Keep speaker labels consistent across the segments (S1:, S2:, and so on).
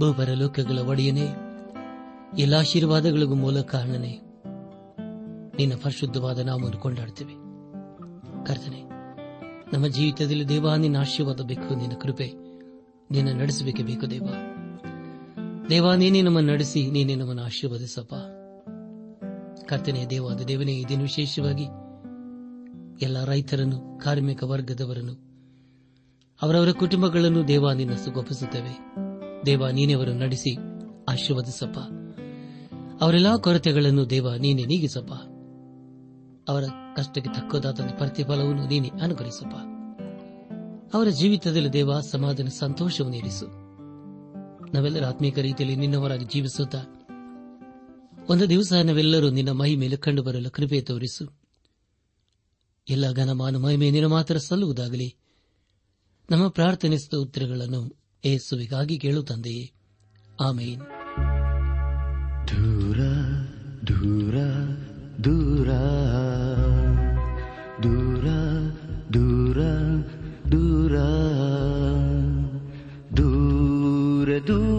S1: ಬಹುಪರ ಲೋಕಗಳ ಒಡೆಯನೇ, ಎಲ್ಲ ಆಶೀರ್ವಾದಗಳಿಗೂ ಮೂಲ ಕಾರಣನೇ. ನಿನ್ನ ಪರಿಶುದ್ಧವಾದ ನಾಮವನ್ನು ಕೊಂಡಾಡ್ತೇವೆ ಕರ್ತನೆ, ನಮ್ಮ ಜೀವಿತದಲ್ಲಿ ದೇವ, ನಿನ್ನ ಆಶೀರ್ವಾದ ಬೇಕು, ನಿನ್ನ ಕೃಪೆ ನಿನ್ನ ನಡೆಸಬೇಕೆ ಬೇಕು ದೇವ. ದೇವ, ನೀನೇ ನಮ್ಮನ್ನು ನಡೆಸಿ, ನೀನೇ ನಮ್ಮನ್ನು ಆಶೀರ್ವದಿಸಪ್ಪ. ಕರ್ತನೆ, ದೇವಾದ ದೇವನೇ ಇದನ್ನು ವಿಶೇಷವಾಗಿ ಎಲ್ಲ ರೈತರನ್ನು, ಕಾರ್ಮಿಕ ವರ್ಗದವರನ್ನು, ಅವರವರ ಕುಟುಂಬಗಳನ್ನು ದೇವ, ನಿನ್ನ ದೇವ ನೀನೇ ನಡೆಸಿ ಆಶೀರ್ವದಿಸಪ್ಪ. ಅವರೆಲ್ಲಾ ಕೊರತೆಗಳನ್ನು ದೇವ ನೀನೆ ನೀಗಿಸಪ್ಪ. ಅವರ ಕಷ್ಟಕ್ಕೆ ತಕ್ಕದಾದ ಪ್ರತಿಫಲವನ್ನು ನೀನೆ ಅನುಗ್ರಹಿಸಪ್ಪ. ಅವರ ಜೀವಿತದಲ್ಲಿ ದೇವ ಸಮಾಧಾನ ಸಂತೋಷವನ್ನು ಇರಿಸು ನಾವೆಲ್ಲರ ಆತ್ಮೀಕ ರೀತಿಯಲ್ಲಿ ನಿನ್ನವರಾಗಿ ಜೀವಿಸುತ್ತಾ ಒಂದು ದಿವಸ ನಾವೆಲ್ಲರೂ ನಿನ್ನ ಮೈ ಮೇಲೆ ಕಂಡು ಬರಲು ಕೃಪೆ ತೋರಿಸು. ಎಲ್ಲ ಘನಮಾನ ಮಹಿಮೆ ನಿನ್ನ ಮಾತ್ರ ಸಲ್ಲುವುದಾಗಲಿ. ನಮ್ಮ ಪ್ರಾರ್ಥನೆ ಸ್ತೋತ್ರಗಳನ್ನು ಏಸುವಿಗಾಗಿ ಕೇಳು ತಂದೆಯೇ ಆಮೇನ್
S2: ದೂರ ದೂರ ದೂರ ದೂರ ದೂರ ದೂರ ದೂರ ದೂರ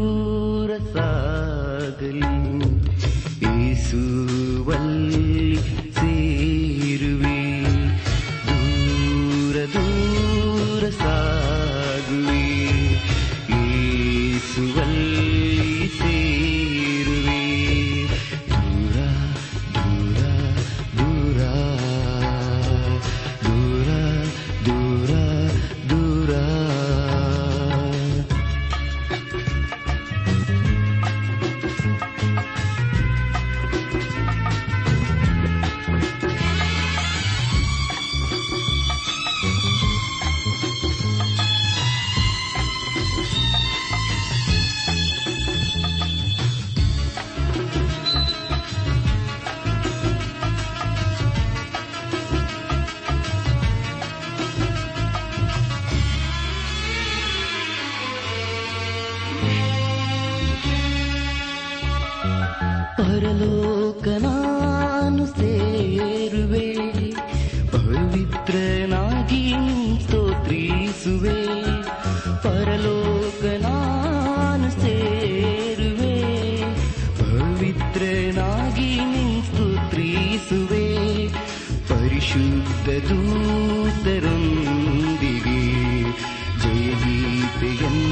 S2: जयी दम्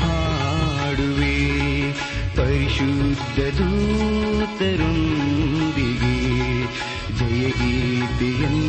S2: पाडवे परशु ददूतरुन्दिरे जयगीयं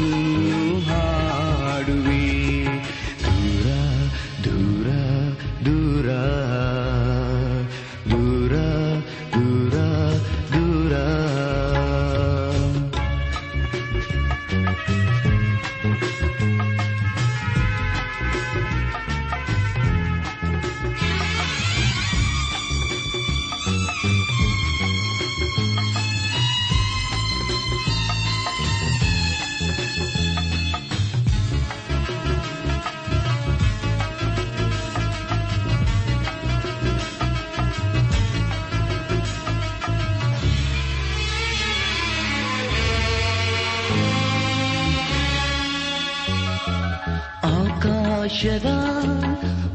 S2: ಆಕಾಶದ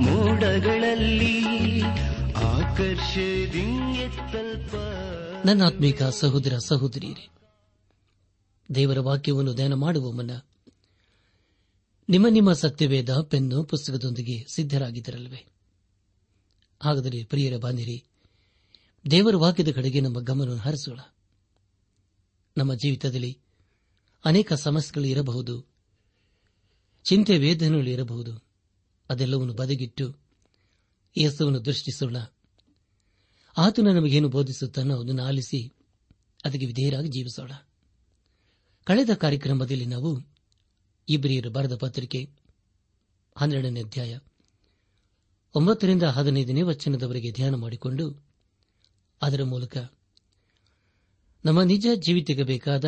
S2: ಮೋಡಗಳಲ್ಲಿ
S1: ನನ್ನ ಆತ್ಮೀಕ ಸಹೋದರ ಸಹೋದರಿಯರೇ, ದೇವರ ವಾಕ್ಯವನ್ನು ಧ್ಯಾನ ಮಾಡುವ ಮುನ್ನ ನಿಮ್ಮ ನಿಮ್ಮ ಸತ್ಯವೇದ ಪೆನ್ನು ಪುಸ್ತಕದೊಂದಿಗೆ ಸಿದ್ದರಾಗಿದ್ದರಲ್ವೇ ಹಾಗಾದರೆ ಪ್ರಿಯರ ಬಾಂಧಿರಿ ದೇವರ ವಾಕ್ಯದ ಕಡೆಗೆ ನಮ್ಮ ಗಮನವನ್ನು ಹರಿಸೋಣ. ನಮ್ಮ ಜೀವಿತದಲ್ಲಿ ಅನೇಕ ಸಮಸ್ಯೆಗಳು ಇರಬಹುದು, ಚಿಂತೆ, ವೇದನೆಗಳು ಇರಬಹುದು. ಅದೆಲ್ಲವನ್ನು ಬದಿಗಿಟ್ಟು ಯೇಸುವನ್ನು ದೃಷ್ಟಿಸೋಣ. ಆತನ ನಮಗೇನು ಬೋಧಿಸುತ್ತಾನೋ ಅದನ್ನು ಆಲಿಸಿ ಅದಕ್ಕೆ ವಿಧೇಯರಾಗಿ ಜೀವಿಸೋಣ. ಕಳೆದ ಕಾರ್ಯಕ್ರಮದಲ್ಲಿ ನಾವು ಇಬ್ರಿಯರು ಬರೆದ ಪತ್ರಿಕೆ ಹನ್ನೆರಡನೇ ಅಧ್ಯಾಯ ಒಂಬತ್ತರಿಂದ ಹದಿನೈದನೇ ವಚನದವರೆಗೆ ಧ್ಯಾನ ಮಾಡಿಕೊಂಡು ಅದರ ಮೂಲಕ ನಮ್ಮ ನಿಜ ಜೀವಿತಕ್ಕೆ ಬೇಕಾದ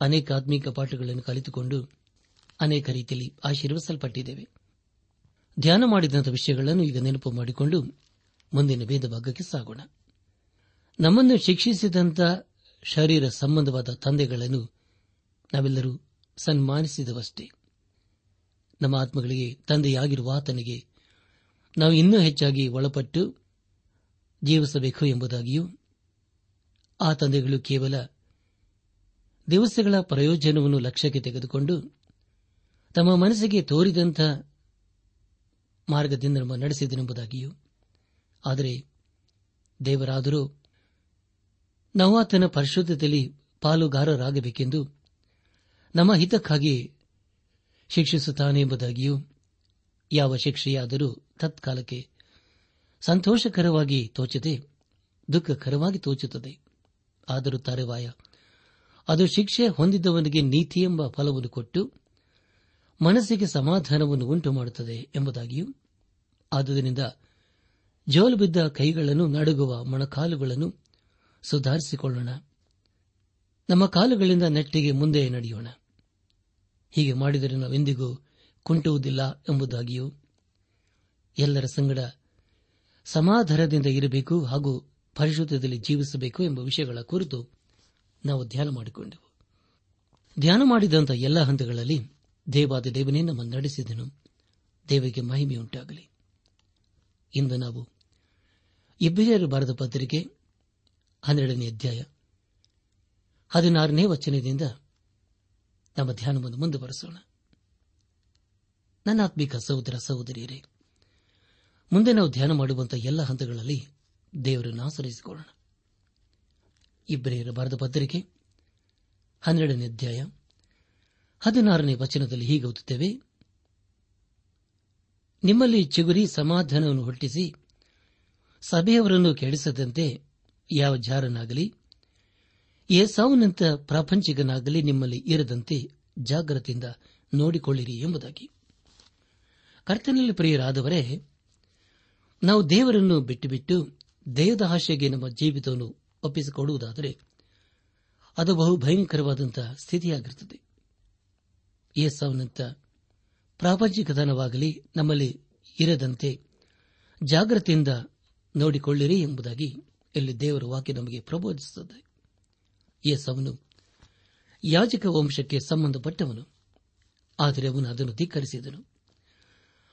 S1: ಅನೇಕ ಆತ್ಮೀಕ ಪಾಠಗಳನ್ನು ಕಲಿತುಕೊಂಡು ಅನೇಕ ರೀತಿಯಲ್ಲಿ ಆಶೀರ್ವಸಲ್ಪಟ್ಟಿದ್ದೇವೆ ಧ್ಯಾನ ಮಾಡಿದಂಥ ವಿಷಯಗಳನ್ನು ಈಗ ನೆನಪು ಮಾಡಿಕೊಂಡು ಮುಂದಿನ ಭೇದ ಭಾಗಕ್ಕೆ ಸಾಗೋಣ. ನಮ್ಮನ್ನು ಶಿಕ್ಷಿಸಿದಂಥ ಶರೀರ ಸಂಬಂಧವಾದ ತಂದೆಗಳನ್ನು ನಾವೆಲ್ಲರೂ ಸನ್ಮಾನಿಸಿದವಷ್ಟೇ. ನಮ್ಮ ಆತ್ಮಗಳಿಗೆ ತಂದೆಯಾಗಿರುವ ಆತನಿಗೆ ನಾವು ಇನ್ನೂ ಹೆಚ್ಚಾಗಿ ಒಳಪಟ್ಟು ಜೀವಿಸಬೇಕು ಎಂಬುದಾಗಿಯೂ ಆ ತಂದೆಗಳು ಕೇವಲ ದಿವಸಗಳ ಪ್ರಯೋಜನವನ್ನು ಲಕ್ಷ್ಯಕ್ಕೆ ತೆಗೆದುಕೊಂಡು ತಮ್ಮ ಮನಸ್ಸಿಗೆ ತೋರಿದಂಥ ಮಾರ್ಗದಿಂದ ನಮ್ಮ ನಡೆಸಿದನೆಂಬುದಾಗಿಯೂ. ಆದರೆ ದೇವರಾದರೂ ನವಾತನ ಪರಿಶುದ್ಧತೆಯಲ್ಲಿ ಪಾಲುಗಾರರಾಗಬೇಕೆಂದು ನಮ್ಮ ಹಿತಕ್ಕಾಗಿ ಶಿಕ್ಷಿಸುತ್ತಾನೆ ಎಂಬುದಾಗಿಯೂ, ಯಾವ ಶಿಕ್ಷೆಯಾದರೂ ತತ್ಕಾಲಕ್ಕೆ ಸಂತೋಷಕರವಾಗಿ ತೋಚದೆ, ದುಃಖಕರವಾಗಿ ತೋಚುತ್ತದೆ. ಆದರೂ ತರುವಾಯ ಅದು ಶಿಕ್ಷೆ ಹೊಂದಿದ್ದವನಿಗೆ ನೀತಿ ಎಂಬ ಫಲವನ್ನು ಕೊಟ್ಟು ಮನಸ್ಸಿಗೆ ಸಮಾಧಾನವನ್ನು ಉಂಟು ಮಾಡುತ್ತದೆ ಎಂಬುದಾಗಿಯೂ, ಆದುದರಿಂದ ಜೋಲು ಬಿದ್ದ ಕೈಗಳನ್ನು ನಡುಗುವ ಮೊಣಕಾಲುಗಳನ್ನು ಸುಧಾರಿಸಿಕೊಳ್ಳೋಣ. ನಮ್ಮ ಕಾಲುಗಳಿಂದ ನೆಟ್ಟಿಗೆ ಮುಂದೆ ನಡೆಯೋಣ. ಹೀಗೆ ಮಾಡಿದರೆ ನಾವೆಂದಿಗೂ ಕುಂಟುವುದಿಲ್ಲ ಎಂಬುದಾಗಿಯೂ, ಎಲ್ಲರ ಸಂಗಡ ಸಮಾಧಾನದಿಂದ ಇರಬೇಕು ಹಾಗೂ ಪರಿಶುದ್ಧದಲ್ಲಿ ಜೀವಿಸಬೇಕು ಎಂಬ ವಿಷಯಗಳ ಕುರಿತು ನಾವು ಧ್ಯಾನ ಮಾಡಿಕೊಂಡೆವು. ಧ್ಯಾನ ಮಾಡಿದಂಥ ಎಲ್ಲ ಹಂತಗಳಲ್ಲಿ ದೇವಾದ ದೇವನೇ ನಮ್ಮನ್ನು ನಡೆಸಿದನು. ದೇವರಿಗೆ ಮಹಿಮೆಯುಂಟಾಗಲಿ. ಇಂದು ನಾವು ಇಬ್ಬರಿಯರು ಬರೆದ ಪತ್ರಿಕೆ ಹನ್ನೆರಡನೇ ಅಧ್ಯಾಯ ಹದಿನಾರನೇ ವಚನದಿಂದ ನಮ್ಮ ಧ್ಯಾನವನ್ನು ಮುಂದುವರೆಸೋಣ. ನನ್ನ ಆತ್ಮಿಕ ಸಹೋದರ ಸಹೋದರಿಯರೇ, ಮುಂದೆ ನಾವು ಧ್ಯಾನ ಮಾಡುವಂತಹ ಎಲ್ಲ ಹಂತಗಳಲ್ಲಿ ದೇವರನ್ನು ಆಚರಿಸಿಕೊಳ್ಳೋಣ ಇಬ್ಬರಿಯರ ಬರೆದ ಪತ್ರಿಕೆ ಹನ್ನೆರಡನೇ ಅಧ್ಯಾಯ ಹದಿನಾರನೇ ವಚನದಲ್ಲಿ ಹೀಗೆ ಓದುತ್ತೇವೆ. ನಿಮ್ಮಲ್ಲಿ ಚಿಗುರಿ ಸಮಾಧಾನವನ್ನು ಹುಟ್ಟಿಸಿ, ಸಭೆಯವರನ್ನು ಕೆಡಿಸದಂತೆ ಯಾವ ಜಾರನಾಗಲಿ ಏಸಾವನಂತ ಪ್ರಾಪಂಚಿಕನಾಗಲಿ ನಿಮ್ಮಲ್ಲಿ ಇರದಂತೆ ಜಾಗ್ರತೆಯಿಂದ ನೋಡಿಕೊಳ್ಳಿರಿ ಎಂಬುದಾಗಿ. ಕರ್ತನಲ್ಲಿ ಪ್ರಿಯರಾದವರೇ, ನಾವು ದೇವರನ್ನು ಬಿಟ್ಟು ಬಿಟ್ಟು ದೇಹದ ಆಶೆಗೆ ನಮ್ಮ ಜೀವಿತವನ್ನು ಒಪ್ಪಿಸಿಕೊಡುವುದಾದರೆ ಅದು ಬಹು ಭಯಂಕರವಾದಂತಹ ಸ್ಥಿತಿಯಾಗಿರುತ್ತದೆ. ಏಸಾವನಂತ. ಪ್ರಾಪಂಚಿಕತನವಾಗಲಿ ನಮ್ಮಲ್ಲಿ ಇರದಂತೆ ಜಾಗ್ರತೆಯಿಂದ ನೋಡಿಕೊಳ್ಳಿರಿ ಎಂಬುದಾಗಿ ಇಲ್ಲಿ ದೇವರ ವಾಕ್ಯ ನಮಗೆ ಪ್ರಬೋಧಿಸುತ್ತದೆ. ಯೇಸವನು ಯಾಜಕ ವಂಶಕ್ಕೆ ಸಂಬಂಧಪಟ್ಟವನು. ಆದರೆ ಅವನು ಅದನ್ನು ಧಿಕ್ಕರಿಸಿದನು.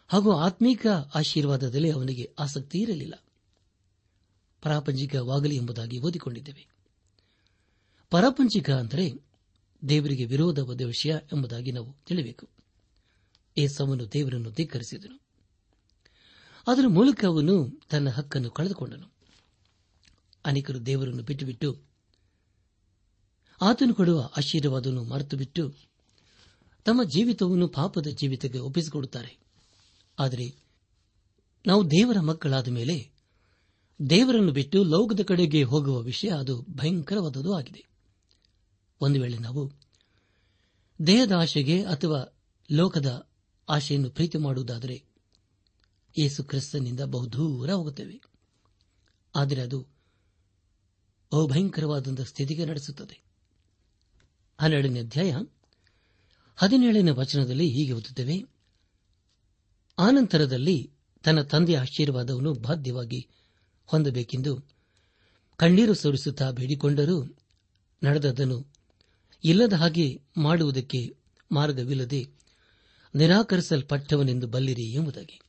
S1: ಹಾಗೂ ಆತ್ಮೀಕ ಆಶೀರ್ವಾದದಲ್ಲಿ ಅವನಿಗೆ ಆಸಕ್ತಿ ಇರಲಿಲ್ಲ. ಪ್ರಾಪಂಚಿಕವಾಗಲಿ ಎಂಬುದಾಗಿ ಓದಿಕೊಂಡಿದ್ದೇವೆ. ಪರಾಪಂಚಿಕ ಅಂದರೆ ದೇವರಿಗೆ ವಿರೋಧವಾದ ವಿಷಯ ಎಂಬುದಾಗಿ ನಾವು ತಿಳಿಬೇಕು. ಏಸವನು ದೇವರನ್ನು ಧಿಕ್ಕರಿಸಿದನು. ಅದರ ಮೂಲಕ ಅವನು ತನ್ನ ಹಕ್ಕನ್ನು ಕಳೆದುಕೊಂಡನು. ಅನೇಕರು ದೇವರನ್ನು ಬಿಟ್ಟುಬಿಟ್ಟು ಆತನು ಕೊಡುವ ಆಶೀರ್ವಾದವನ್ನು ಮರೆತು ಬಿಟ್ಟು ತಮ್ಮ ಜೀವಿತವನ್ನು ಪಾಪದ ಜೀವಿತಕ್ಕೆ ಒಪ್ಪಿಸಿಕೊಡುತ್ತಾರೆ. ಆದರೆ ನಾವು ದೇವರ ಮಕ್ಕಳಾದ ಮೇಲೆ ದೇವರನ್ನು ಬಿಟ್ಟು ಲೋಕದ ಕಡೆಗೆ ಹೋಗುವ ವಿಷಯ ಅದು ಭಯಂಕರವಾದದ್ದು ಆಗಿದೆ. ಒಂದು ವೇಳೆ ನಾವು ದೇಹದ ಆಶೆಗೆ ಅಥವಾ ಲೋಕದ ಆಶೆಯನ್ನು ಪ್ರೀತಿ ಮಾಡುವುದಾದರೆ ಯೇಸು ಕ್ರಿಸ್ತನಿಂದ ಬಹುದೂರ ಹೋಗುತ್ತೇವೆ. ಆದರೆ ಅದು ಬಹುಭಯಂಕರವಾದಂಥ ಸ್ಥಿತಿಗೆ ನಡೆಸುತ್ತದೆ. ಹನ್ನೆರಡನೇ ಅಧ್ಯಾಯ ಹದಿನೇಳನೇ ವಚನದಲ್ಲಿ ಹೀಗೆ ಓದುತ್ತೇವೆ. ಆನಂತರದಲ್ಲಿ ತನ್ನ ತಂದೆಯ ಆಶೀರ್ವಾದವನ್ನು ಬಾಧ್ಯವಾಗಿ ಹೊಂದಬೇಕೆಂದು ಕಣ್ಣೀರು ಸುರಿಸುತ್ತಾ ಬೇಡಿಕೊಂಡರೂ ನಡೆದದನ್ನು ಇಲ್ಲದ ಹಾಗೆ ಮಾಡುವುದಕ್ಕೆ ಮಾರ್ಗವಿಲ್ಲದೆ ನಿರಾಕರಿಸಲ್ಪಟ್ಟವನೆಂದು ಬಲ್ಲಿರಿ ಎಂಬುದಾಗಿ.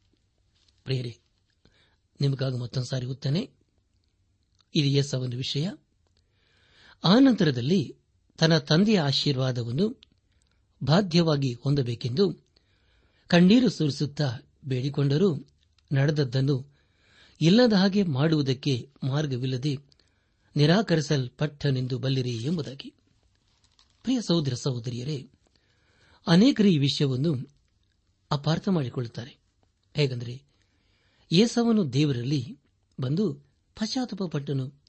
S1: ಪ್ರಿಯರೇ, ನಿಮಗಾಗಿ ಮತ್ತೊಂದು ಸಾರಿ ಉತ್ತನೆ ಇದು ಒಂದು ವಿಷಯ. ಆ ನಂತರದಲ್ಲಿ ತನ್ನ ತಂದೆಯ ಆಶೀರ್ವಾದವನ್ನು ಬಾಧ್ಯವಾಗಿ ಹೊಂದಬೇಕೆಂದು ಕಣ್ಣೀರು ಸುರಿಸುತ್ತಾ ಬೇಡಿಕೊಂಡರೂ ನಡೆದದ್ದನ್ನು ಇಲ್ಲದ ಹಾಗೆ ಮಾಡುವುದಕ್ಕೆ ಮಾರ್ಗವಿಲ್ಲದೆ ನಿರಾಕರಿಸಲ್ಪಟ್ಟನೆಂದು ಬಲ್ಲಿರಿ ಎಂಬುದಾಗಿ. ಪ್ರಿಯ ಸಹೋದರ ಸಹೋದರಿಯರೇ, ಅನೇಕರು ಈ ವಿಷಯವನ್ನು ಅಪಾರ್ಥ ಮಾಡಿಕೊಳ್ಳುತ್ತಾರೆ. ಹೇಗೆಂದರೆ, ಏಸವನು ದೇವರಲ್ಲಿ ಬಂದು ಪಶ್ಚಾತ್ತಾಪಪಟ್ಟನು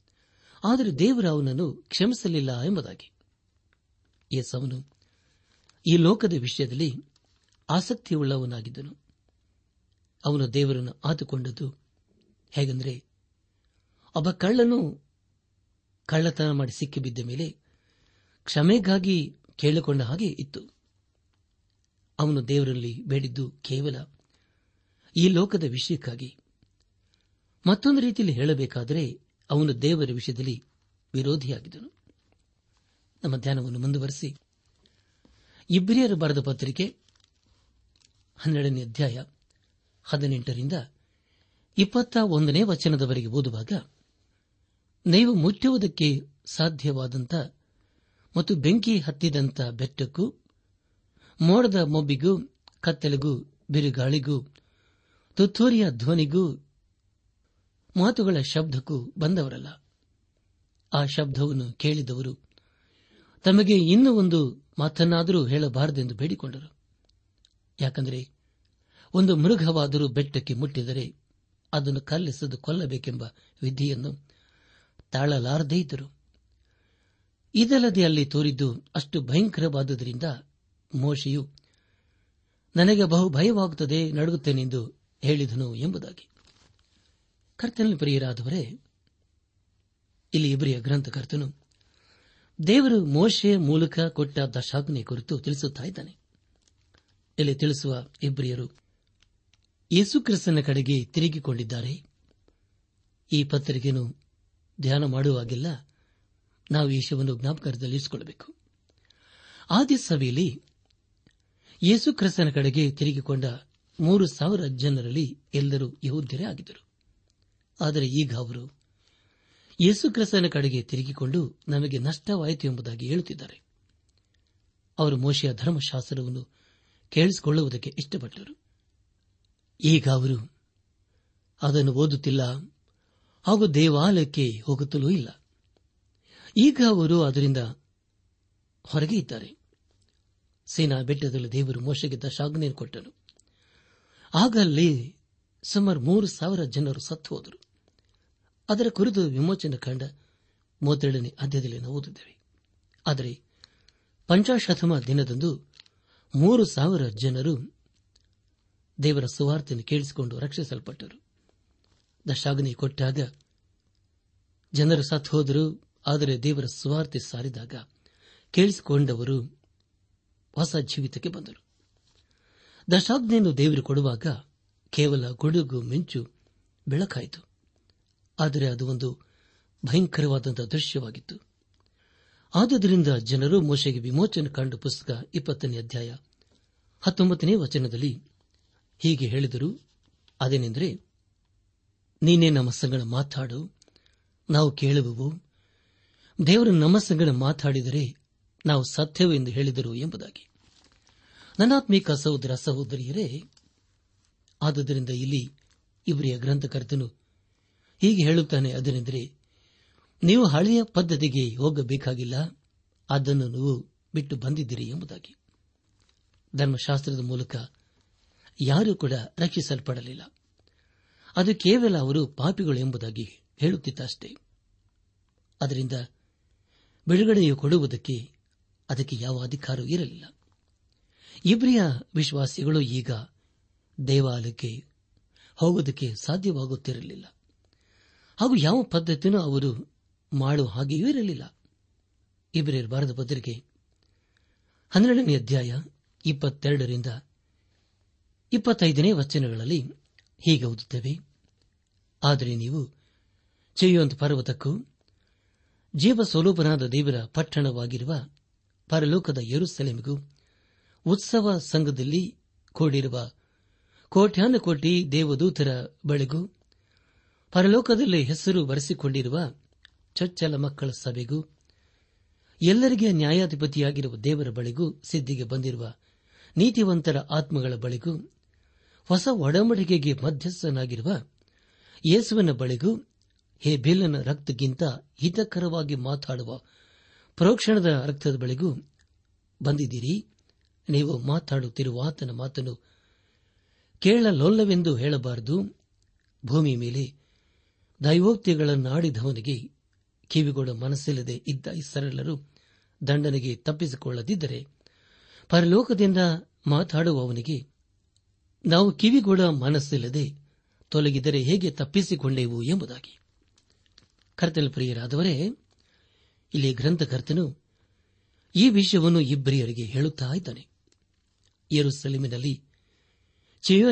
S1: ಆದರೆ ದೇವರು ಅವನನ್ನು ಕ್ಷಮಿಸಲಿಲ್ಲ ಎಂಬುದಾಗಿ. ಏಸವನು ಈ ಲೋಕದ ವಿಷಯದಲ್ಲಿ ಆಸಕ್ತಿಯುಳ್ಳವನಾಗಿದ್ದನು. ಅವನು ದೇವರನ್ನು ಆತುಕೊಂಡದ್ದು ಹೇಗೆಂದರೆ, ಒಬ್ಬ ಕಳ್ಳನು ಕಳ್ಳತನ ಮಾಡಿ ಸಿಕ್ಕಿಬಿದ್ದ ಮೇಲೆ ಕ್ಷಮೆಗಾಗಿ ಕೇಳಿಕೊಂಡ ಹಾಗೆ ಇತ್ತು. ಅವನು ದೇವರಲ್ಲಿ ಬೇಡಿದ್ದು ಕೇವಲ ಈ ಲೋಕದ ವಿಷಯಕ್ಕಾಗಿ. ಮತ್ತೊಂದು ರೀತಿಯಲ್ಲಿ ಹೇಳಬೇಕಾದರೆ ಅವನು ದೇವರ ವಿಷಯದಲ್ಲಿ ವಿರೋಧಿಯಾಗಿದ್ದನು. ನಮ್ಮ ಧ್ಯಾನವನ್ನು ಮುಂದುವರೆಸಿ. ಇಬ್ರಿಯರು ಬರೆದ ಪತ್ರಿಕೆ ಹನ್ನೆರಡನೇ ಅಧ್ಯಾಯ ಹದಿನೆಂಟರಿಂದ ಇಪ್ಪತ್ತ ಒಂದನೇ ವಚನದವರೆಗೆ ಓದುವಾಗ, ನೀವು ಮುಚ್ಚುವುದಕ್ಕೆ ಸಾಧ್ಯವಾದಂಥ ಮತ್ತು ಬೆಂಕಿ ಹತ್ತಿದಂಥ ಬೆಟ್ಟಕ್ಕೂ, ಮೋಡದ ಮೊಬ್ಬಿಗೂ, ಕತ್ತಲೆಗೂ, ಬಿರುಗಾಳಿಗೂ, ತುತ್ತೂರಿಯ ಧ್ವನಿಗೂ, ಮಾತುಗಳ ಶಬ್ದಕ್ಕೂ ಬಂದವರಲ್ಲ. ಆ ಶಬ್ದವನ್ನು ಕೇಳಿದವರು, ತಮಗೆ ಇನ್ನೂ ಒಂದು ಮಾತನ್ನಾದರೂ ಹೇಳಬಾರದೆಂದು ಬೇಡಿಕೊಂಡರು. ಯಾಕಂದರೆ, ಒಂದು ಮೃಗವಾದರೂ ಬೆಟ್ಟಕ್ಕೆ ಮುಟ್ಟಿದರೆ ಅದನ್ನು ಕಲ್ಲಿಸದು, ಕೊಲ್ಲಬೇಕೆಂಬ ವಿಧಿಯನ್ನು ತಾಳಲಾರದೇ ಇದ್ದರು. ಇದಲ್ಲದೆ ಅಲ್ಲಿ ತೋರಿದ್ದು ಅಷ್ಟು ಭಯಂಕರವಾದುದರಿಂದ ಮೋಶೆಯು, ನನಗೆ ಬಹು ಭಯವಾಗುತ್ತದೆ, ನಡುಗುತ್ತೇನೆಂದು ಹೇಳಿದನು ಎಂಬುದಾಗಿ. ಕರ್ತನಲ್ಲಿ ಪ್ರಿಯರಾದವರೇ, ಇಲ್ಲಿ ಇಬ್ಬರಿಯ ಗ್ರಂಥಕರ್ತನು ದೇವರು ಮೋಶೆಯ ಮೂಲಕ ಕೊಟ್ಟ ದಶಾಜ್ಞೆ ಕುರಿತು ತಿಳಿಸುತ್ತಿದ್ದಾನೆ ಇಲ್ಲಿ ತಿಳಿಸುವ ಇಬ್ರಿಯರು ಯೇಸುಕ್ರಿಸ್ತನ ಕಡೆಗೆ ತಿರುಗಿಕೊಂಡಿದ್ದಾರೆ. ಈ ಪತ್ರಿಕೆಯನ್ನು ಧ್ಯಾನ ಮಾಡುವಾಗಿಲ್ಲ ನಾವು ವಿಷಯವನ್ನು ಜ್ಞಾಪಕದಲ್ಲಿರಿಸಿಕೊಳ್ಳಬೇಕು ಆದ್ಯ ಸಭೆಯಲ್ಲಿ ಯೇಸು ಕ್ರಿಸ್ತನ ಕಡೆಗೆ ತಿರುಗಿಕೊಂಡ ಮೂರು ಸಾವಿರ ಜನರಲ್ಲಿ ಎಲ್ಲರೂ ಯಹೋದ್ಯರೇ ಆಗಿದ್ದರು. ಆದರೆ ಈಗ ಅವರು ಯೇಸುಕ್ರಿಸ್ತನ ಕಡೆಗೆ ತಿರುಗಿಕೊಂಡು ನಮಗೆ ನಷ್ಟವಾಯಿತು ಎಂಬುದಾಗಿ ಹೇಳುತ್ತಿದ್ದಾರೆ. ಅವರು ಮೋಶೆಯ ಧರ್ಮಶಾಸ್ತ್ರವನ್ನು ಕೇಳಿಸಿಕೊಳ್ಳುವುದಕ್ಕೆ ಇಷ್ಟಪಟ್ಟರು. ಈಗ ಅವರು ಅದನ್ನು ಓದುತ್ತಿಲ್ಲ ಹಾಗೂ ದೇವಾಲಯಕ್ಕೆ ಹೋಗುತ್ತಲೂ ಇಲ್ಲ. ಈಗ ಅವರು ಅದರಿಂದ ಹೊರಗೆ ಇದ್ದಾರೆ. ಸೇನಾ ಬೆಟ್ಟದಲ್ಲಿ ದೇವರು ಮೋಶೆಗೆ ದಶಾಗ್ನೆಯನ್ನು ಕೊಟ್ಟನು. ಆಗ ಅಲ್ಲಿ ಸುಮಾರು ಮೂರು ಸಾವಿರ ಜನರು ಸತ್ತು ಹೋದರು. ಅದರ ಕುರಿತು ವಿಮೋಚನೆ ಕಂಡ ಮೂವತ್ತೆರಡನೇ ಅಧ್ಯಾಯದಲ್ಲಿ ನಾವು ಓದಿದ್ದೇವೆ ಆದರೆ ಪಂಚಾಶತಮ ದಿನದಂದು ಮೂರು ಸಾವಿರ ಜನರು ದೇವರ ಸುವಾರ್ತೆಯನ್ನು ಕೇಳಿಸಿಕೊಂಡು ರಕ್ಷಿಸಲ್ಪಟ್ಟರು. ದಶಾಗ್ನಿ ಕೊಟ್ಟಾಗ ಜನರು ಸತ್ತು ಹೋದರು. ಆದರೆ ದೇವರ ಸುವಾರ್ತೆ ಸಾರಿದಾಗ ಕೇಳಿಸಿಕೊಂಡವರು ಹೊಸ ಜೀವಿತಕ್ಕೆ ಬಂದರು. ದಶಾಜ್ಞೆಯನ್ನು ದೇವರು ಕೊಡುವಾಗ ಕೇವಲ ಗುಡುಗು, ಮಿಂಚು, ಬೆಳಕಾಯಿತು. ಆದರೆ ಅದು ಒಂದು ಭಯಂಕರವಾದಂತಹ ದೃಶ್ಯವಾಗಿತ್ತು. ಆದುದರಿಂದ ಜನರು ಮೋಶೆಗೆ ವಿಮೋಚನೆ ಕಂಡು ಪುಸ್ತಕ ಇಪ್ಪತ್ತನೇ ಅಧ್ಯಾಯ ಹತ್ತೊಂಬತ್ತನೇ ವಚನದಲ್ಲಿ ಹೀಗೆ ಹೇಳಿದರು. ಅದೇನೆಂದರೆ, ನೀನೇ ನಮ್ಮ ಸಂಗಡ ಮಾತಾಡು, ನಾವು ಕೇಳುವೆವು ದೇವರು ನಮ್ಮ ಸಂಗಡ ಮಾತಾಡಿದರೆ ನಾವು ಸತ್ಯವು ಎಂದು ಹೇಳಿದರು ಎಂಬುದಾಗಿ. ನನಾತ್ಮೀಕ ಸಹೋದರ ಸಹೋದರಿಯರೇ, ಆದುದರಿಂದ ಇಲ್ಲಿ ಇವರಿಯ ಗ್ರಂಥಕರ್ತನು ಹೀಗೆ ಹೇಳುತ್ತಾನೆ, ಅದನೆಂದರೆ ನೀವು ಹಳೆಯ ಪದ್ಧತಿಗೆ ಹೋಗಬೇಕಾಗಿಲ್ಲ, ಅದನ್ನು ನೀವು ಬಿಟ್ಟು ಬಂದಿದ್ದೀರಿ ಎಂಬುದಾಗಿ. ಧರ್ಮಶಾಸ್ತ್ರದ ಮೂಲಕ ಯಾರೂ ಕೂಡ ರಕ್ಷಿಸಲ್ಪಡಲಿಲ್ಲ. ಅದು ಕೇವಲ ಅವರು ಪಾಪಿಗಳು ಎಂಬುದಾಗಿ ಹೇಳುತ್ತಿತ್ತಷ್ಟೇ. ಅದರಿಂದ ಬಿಡುಗಡೆಯು ಕೊಡುವುದಕ್ಕೆ ಅದಕ್ಕೆ ಯಾವ ಅಧಿಕಾರವೂ ಇರಲಿಲ್ಲ. ಇಬ್ರಿಯ ವಿಶ್ವಾಸಿಗಳು ಈಗ ದೇವಾಲಯಕ್ಕೆ ಹೋಗುವುದಕ್ಕೆ ಸಾಧ್ಯವಾಗುತ್ತಿರಲಿಲ್ಲ. ಹಾಗೂ ಯಾವ ಪದ್ಧತಿನೂ ಅವರು ಮಾಡುವ ಹಾಗೆಯೂ ಇರಲಿಲ್ಲ. ಇಬ್ರಿಯರ್ ಬಾರದ ಪತ್ರಿಕೆ ಹನ್ನೆರಡನೇ ಅಧ್ಯಾಯ ಇಪ್ಪತ್ತೆರಡರಿಂದ ಇಪ್ಪತ್ತೈದನೇ ವಚನಗಳಲ್ಲಿ ಹೀಗೆ ಓದುತ್ತೇವೆ. ಆದರೆ ನೀವು ಚೆಯ್ಯುವಂತ ಪರ್ವತಕ್ಕೂ ಜೀವ ಸ್ವರೂಪನಾದ ದೇವರ ಪಟ್ಟಣವಾಗಿರುವ ಪರಲೋಕದ ಯರುಸಲೇಮಿಗೂ ಉತ್ಸವ ಸಂಘದಲ್ಲಿ ಕೂಡಿರುವ ಕೋಟ್ಯಾನು ಕೋಟಿ ದೇವದೂತರ ಬಳಿಗೂ ಪರಲೋಕದಲ್ಲಿ ಹೆಸರು ಬರೆಸಿಕೊಂಡಿರುವ ಚೊಚ್ಚಲ ಮಕ್ಕಳ ಸಭೆಗೂ ಎಲ್ಲರಿಗೆ ನ್ಯಾಯಾಧಿಪತಿಯಾಗಿರುವ ದೇವರ ಬಳಿಗೂ ಸಿದ್ಧಿಗೆ ಬಂದಿರುವ ನೀತಿವಂತರ ಆತ್ಮಗಳ ಬಳಿಗೂ ಹೊಸ ಒಡಂಬಡಿಕೆಗೆ ಮಧ್ಯಸ್ಥನಾಗಿರುವ ಯೇಸುವಿನ ಬಳಿಗೂ ಹೇಬೇಲನ ರಕ್ತಕ್ಕಿಂತ ಹಿತಕರವಾಗಿ ಮಾತಾಡುವ ಪ್ರೋಕ್ಷಣದ ರಕ್ತದ ಬಳಿಗೂ ಬಂದಿದ್ದೀರಿ. ನೀವು ಮಾತಾಡುತ್ತಿರುವ ಆತನ ಮಾತನ್ನು ಕೇಳಲೊಲ್ಲವೆಂದು ಹೇಳಬಾರದು. ಭೂಮಿ ಮೇಲೆ ದೈವೋಕ್ತಿಗಳನ್ನಾಡಿದವನಿಗೆ ಕಿವಿಗೊಡ ಮನಸ್ಸಿಲ್ಲದೆ ಇದ್ದ ಇಸರೆಲ್ಲರೂ ದಂಡನೆಗೆ ತಪ್ಪಿಸಿಕೊಳ್ಳದಿದ್ದರೆ ಪರಲೋಕದಿಂದ ಮಾತಾಡುವವನಿಗೆ ನಾವು ಕಿವಿಗೊಡ ಮನಸ್ಸಿಲ್ಲದೆ ತೊಲಗಿದರೆ ಹೇಗೆ ತಪ್ಪಿಸಿಕೊಂಡೆವು ಎಂಬುದಾಗಿ. ಕರ್ತನ ಪ್ರಿಯರಾದವರೇ ಇಲ್ಲಿ ಗ್ರಂಥಕರ್ತನು ಈ ವಿಷಯವನ್ನು ಇಬ್ಬರಿಯರಿಗೆ ಹೇಳುತ್ತಾ ಇದ್ದಾನೆ. ಯರುಸಲಿಮಿನಲ್ಲಿ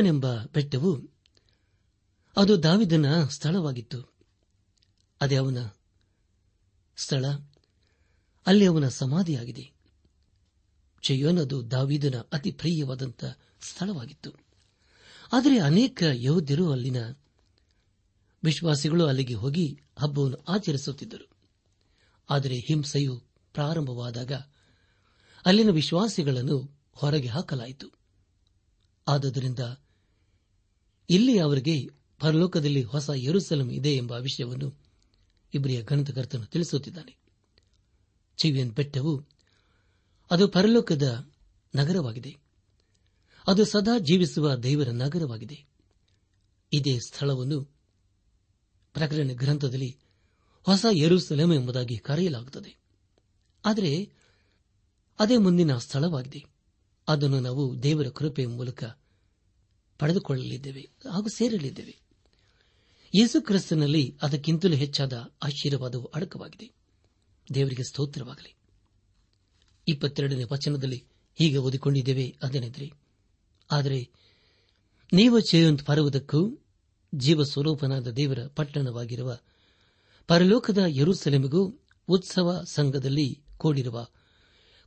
S1: ಎಂಬ ಬೆಟ್ಟವು, ಅದು ದಾವಿದನ ಸ್ಥಳವಾಗಿತ್ತು. ಅದೇ ಅವನ ಸ್ಥಳ, ಅಲ್ಲಿ ಅವನ ಸಮಾಧಿಯಾಗಿದೆ. ಚಯೋನ್ ಅದು ದಾವಿದನ ಅತಿ ಪ್ರಿಯವಾದಂಥ ಸ್ಥಳವಾಗಿತ್ತು. ಆದರೆ ಅನೇಕ ಯೋಧರು ಅಲ್ಲಿನ ವಿಶ್ವಾಸಿಗಳು ಅಲ್ಲಿಗೆ ಹೋಗಿ ಹಬ್ಬವನ್ನು ಆಚರಿಸುತ್ತಿದ್ದರು. ಆದರೆ ಹಿಂಸೆಯು ಪ್ರಾರಂಭವಾದಾಗ ಅಲ್ಲಿನ ವಿಶ್ವಾಸಿಗಳನ್ನು ಹೊರಗೆ ಹಾಕಲಾಯಿತು. ಆದ್ದರಿಂದ ಇಲ್ಲಿ ಅವರಿಗೆ ಪರಲೋಕದಲ್ಲಿ ಹೊಸ ಯರುಸಲಂ ಇದೆ ಎಂಬ ವಿಷಯವನ್ನು ಇಬ್ಬರಿಯ ಗಣಿತಕರ್ತನು ತಿಳಿಸುತ್ತಿದ್ದಾನೆ. ಚಿವಿಯನ್ ಬೆಟ್ಟವು ಅದು ಪರಲೋಕದ ನಗರವಾಗಿದೆ. ಅದು ಸದಾ ಜೀವಿಸುವ ದೇವರ ನಗರವಾಗಿದೆ. ಇದೇ ಸ್ಥಳವನ್ನು ಪ್ರಕರಣ ಗ್ರಂಥದಲ್ಲಿ ಹೊಸ ಯರುಸಲೆಂ ಎಂಬುದಾಗಿ ಕರೆಯಲಾಗುತ್ತದೆ. ಆದರೆ ಅದೇ ಮುಂದಿನ ಸ್ಥಳವಾಗಿದೆ. ಅದನ್ನು ನಾವು ದೇವರ ಕೃಪೆಯ ಮೂಲಕ ಪಡೆದುಕೊಳ್ಳಲಿದ್ದೇವೆ ಹಾಗೂ ಸೇರಲಿದ್ದೇವೆ. ಯೇಸು ಕ್ರಿಸ್ತನಲ್ಲಿ ಅದಕ್ಕಿಂತಲೂ ಹೆಚ್ಚಾದ ಆಶೀರ್ವಾದವು ಅಡಕವಾಗಿದೆ. ದೇವರಿಗೆ ಸ್ತೋತ್ರವಾಗಲಿ. ಇಪ್ಪತ್ತೆರಡನೇ ವಚನದಲ್ಲಿ ಹೀಗೆ ಓದಿಕೊಂಡಿದ್ದೇವೆ, ಅದೇನೆಂದರೆ, ಆದರೆ, ನೀವು ಚೇಯಂತ್ ಪರ್ವತಕ್ಕೂ ಜೀವ ಸ್ವರೂಪನಾದ ದೇವರ ಪಟ್ಟಣವಾಗಿರುವ ಪರಲೋಕದ ಯರುಸಲೆಮಿಗೂ ಉತ್ಸವ ಸಂಘದಲ್ಲಿ ಕೂಡಿರುವ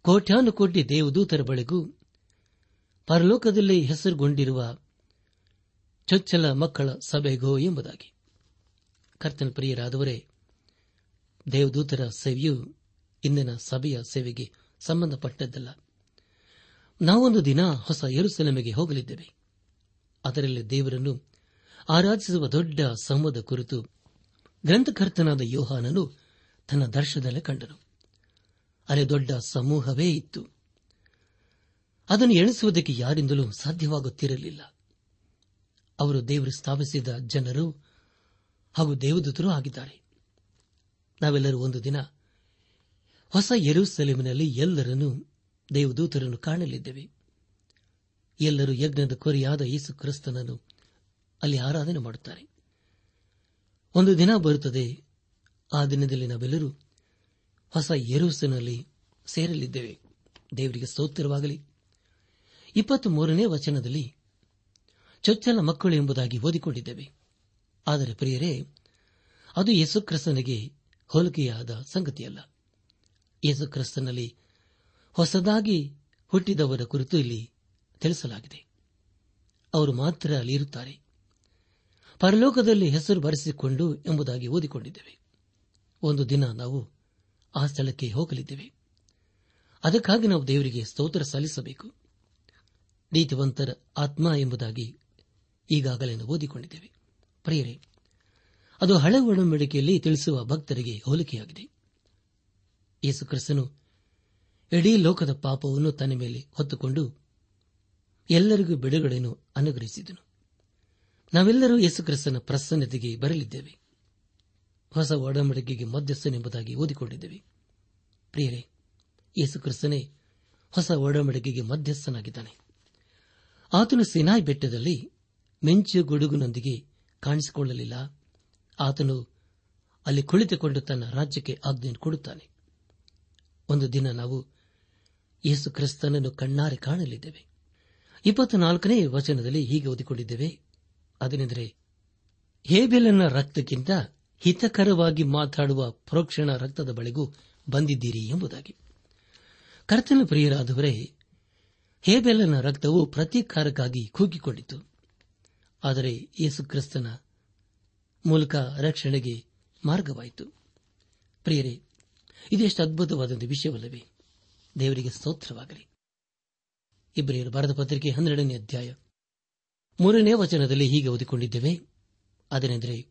S1: ಕೋಟ್ಯಾನುಕೋಟಿ ದೇವದೂತರ ಬಳಿಗೂ ಪರಲೋಕದಲ್ಲಿ ಹೆಸರುಗೊಂಡಿರುವ ಚೊಚ್ಚಲ ಮಕ್ಕಳ ಸಭೆಗೋ ಎಂಬುದಾಗಿ. ಕರ್ತನ ಪ್ರಿಯರಾದವರೇ, ದೇವದೂತರ ಸೇವೆಯು ಇಂದಿನ ಸಭೆಯ ಸೇವೆಗೆ ಸಂಬಂಧಪಟ್ಟದ್ದಲ್ಲ. ನಾವೊಂದು ದಿನ ಹೊಸ ಯರುಸೆಲೆಮೆಗೆ ಹೋಗಲಿದ್ದೇವೆ. ಅದರಲ್ಲಿ ದೇವರನ್ನು ಆರಾಧಿಸುವ ದೊಡ್ಡ ಸಮದ ಕುರಿತು ಗ್ರಂಥಕರ್ತನಾದ ಯೋಹಾನನು ತನ್ನ ದರ್ಶನದಲ್ಲಿ ಕಂಡನು. ಅಲ್ಲಿ ದೊಡ್ಡ ಸಮೂಹವೇ ಇತ್ತು. ಅದನ್ನು ಎಣಿಸುವುದಕ್ಕೆ ಯಾರಿಂದಲೂ ಸಾಧ್ಯವಾಗುತ್ತಿರಲಿಲ್ಲ. ಅವರು ದೇವರು ಸ್ಥಾಪಿಸಿದ ಜನರು ಹಾಗೂ ದೇವದೂತರು ಆಗಿದ್ದಾರೆ. ನಾವೆಲ್ಲರೂ ಒಂದು ದಿನ ಹೊಸ ಯರೂಸಲೇಮಿನಲ್ಲಿ ಎಲ್ಲರನ್ನೂ, ದೇವದೂತರನ್ನು ಕಾಣಲಿದ್ದೇವೆ. ಎಲ್ಲರೂ ಯಜ್ಞದ ಕೊರಿಯಾದ ಯೇಸು ಕ್ರಿಸ್ತನನ್ನು ಅಲ್ಲಿ ಆರಾಧನೆ ಮಾಡುತ್ತಾರೆ. ಒಂದು ದಿನ ಬರುತ್ತದೆ. ಆ ದಿನದಲ್ಲಿ ನಾವೆಲ್ಲರೂ ಹೊಸ ಯರೂಸಿನಲ್ಲಿ ಸೇರಲಿದ್ದೇವೆ. ದೇವರಿಗೆ ಸ್ತೋತ್ರವಾಗಲಿ. ಇಪ್ಪತ್ತ್ ಮೂರನೇ ವಚನದಲ್ಲಿ ಚೊಚ್ಚಲ ಮಕ್ಕಳು ಎಂಬುದಾಗಿ ಓದಿಕೊಂಡಿದ್ದೇವೆ. ಆದರೆ ಪ್ರಿಯರೇ, ಅದು ಯೇಸುಕ್ರಿಸ್ತನಿಗೆ ಹೋಲಿಕೆಯಾದ ಸಂಗತಿಯಲ್ಲ. ಯೇಸುಕ್ರಿಸ್ತನಲ್ಲಿ ಹೊಸದಾಗಿ ಹುಟ್ಟಿದವರ ಕುರಿತು ಇಲ್ಲಿ ತಿಳಿಸಲಾಗಿದೆ. ಅವರು ಮಾತ್ರ ಅಲ್ಲಿ ಇರುತ್ತಾರೆ ಪರಲೋಕದಲ್ಲಿ ಹೆಸರು ಬರೆಸಿಕೊಂಡು ಎಂಬುದಾಗಿ ಓದಿಕೊಂಡಿದ್ದೇವೆ. ಒಂದು ದಿನ ನಾವು ಆ ಸ್ಥಳಕ್ಕೆ ಹೋಗಲಿದ್ದೇವೆ. ಅದಕ್ಕಾಗಿ ನಾವು ದೇವರಿಗೆ ಸ್ತೋತ್ರ ಸಲ್ಲಿಸಬೇಕು. ನೀತಿವಂತರ ಆತ್ಮ ಎಂಬುದಾಗಿ ಈಗಾಗಲೇ ಓದಿಕೊಂಡಿದ್ದೇವೆ. ಪ್ರಿಯರೇ, ಅದು ಹಳೆ ಒಡಂಬಡಿಕೆಯಲ್ಲಿ ತಿಳಿಸುವ ಭಕ್ತರಿಗೆ ಹೋಲಿಕೆಯಾಗಿದೆ. ಯೇಸು ಕ್ರಿಸ್ತನು ಇಡೀ ಲೋಕದ ಪಾಪವನ್ನು ತನ್ನ ಮೇಲೆ ಹೊತ್ತುಕೊಂಡು ಎಲ್ಲರಿಗೂ ಬಿಡುಗಡೆಯನ್ನು ಅನುಗ್ರಹಿಸಿದನು. ನಾವೆಲ್ಲರೂ ಯೇಸುಕ್ರಿಸ್ತನ ಪ್ರಸನ್ನತೆಗೆ ಬರಲಿದ್ದೇವೆ. ಹೊಸ ಒಡಂಬಡಿಕೆಗೆ ಮಧ್ಯಸ್ಥನೆಂಬುದಾಗಿ ಓದಿಕೊಂಡಿದ್ದೇವೆ. ಪ್ರಿಯರೇ, ಯೇಸುಕ್ರಿಸ್ತನೇ ಹೊಸ ಒಡಂಬಡಿಕೆಗೆ ಮಧ್ಯಸ್ಥನಾಗಿದ್ದಾನೆ. ಆತನು ಸಿನಾಯ್ ಬೆಟ್ಟದಲ್ಲಿ ಮೆಂಚು ಗುಡುಗುನೊಂದಿಗೆ ಕಾಣಿಸಿಕೊಳ್ಳಲಿಲ್ಲ. ಆತನು ಅಲ್ಲಿ ಕುಳಿತುಕೊಂಡು ತನ್ನ ರಾಜ್ಯಕ್ಕೆ ಆಜ್ಞೆಯನ್ನು ಕೊಡುತ್ತಾನೆ. ಒಂದು ದಿನ ನಾವು ಯೇಸು ಕ್ರಿಸ್ತನನ್ನು ಕಣ್ಣಾರೆ ಕಾಣಲಿದ್ದೇವೆ. ಇಪ್ಪತ್ನಾಲ್ಕನೇ ವಚನದಲ್ಲಿ ಹೀಗೆ ಓದಿಕೊಂಡಿದ್ದೇವೆ ಅದೇನೆಂದರೆ, ಹೇಬೆಲನ ರಕ್ತಕ್ಕಿಂತ ಹಿತಕರವಾಗಿ ಮಾತಾಡುವ ಪ್ರೋಕ್ಷಣ ರಕ್ತದ ಬಳಿಗೂ ಬಂದಿದ್ದೀರಿ ಎಂಬುದಾಗಿ. ಕರ್ತನ ಪ್ರಿಯರಾದವರೇ, ಹೇಬೆಲನ ರಕ್ತವು ಪ್ರತೀಕಾರಕ್ಕಾಗಿ ಕೂಗಿಕೊಂಡಿತು ಆದರೆ ಯೇಸು ಕ್ರಿಸ್ತನ ಮೂಲಕ ರಕ್ಷಣೆಗೆ ಮಾರ್ಗವಾಯಿತು. ಪ್ರಿಯರೇ, ಇದೆಷ್ಟು ಅದ್ಭುತವಾದ ವಿಷಯವಲ್ಲವೇ. ದೇವರಿಗೆ ಸ್ತೋತ್ರವಾಗಲಿ. ಇಬ್ಬರಿಯರು ಬರೆದ ಪತ್ರಿಕೆ ಹನ್ನೆರಡನೇ ಅಧ್ಯಾಯ. ಮೂರನೇ ವಚನದಲ್ಲಿ ಹೀಗೆ ಓದಿಕೊಂಡಿದ್ದೇವೆ. ಅದೇನೆಂದರೆ,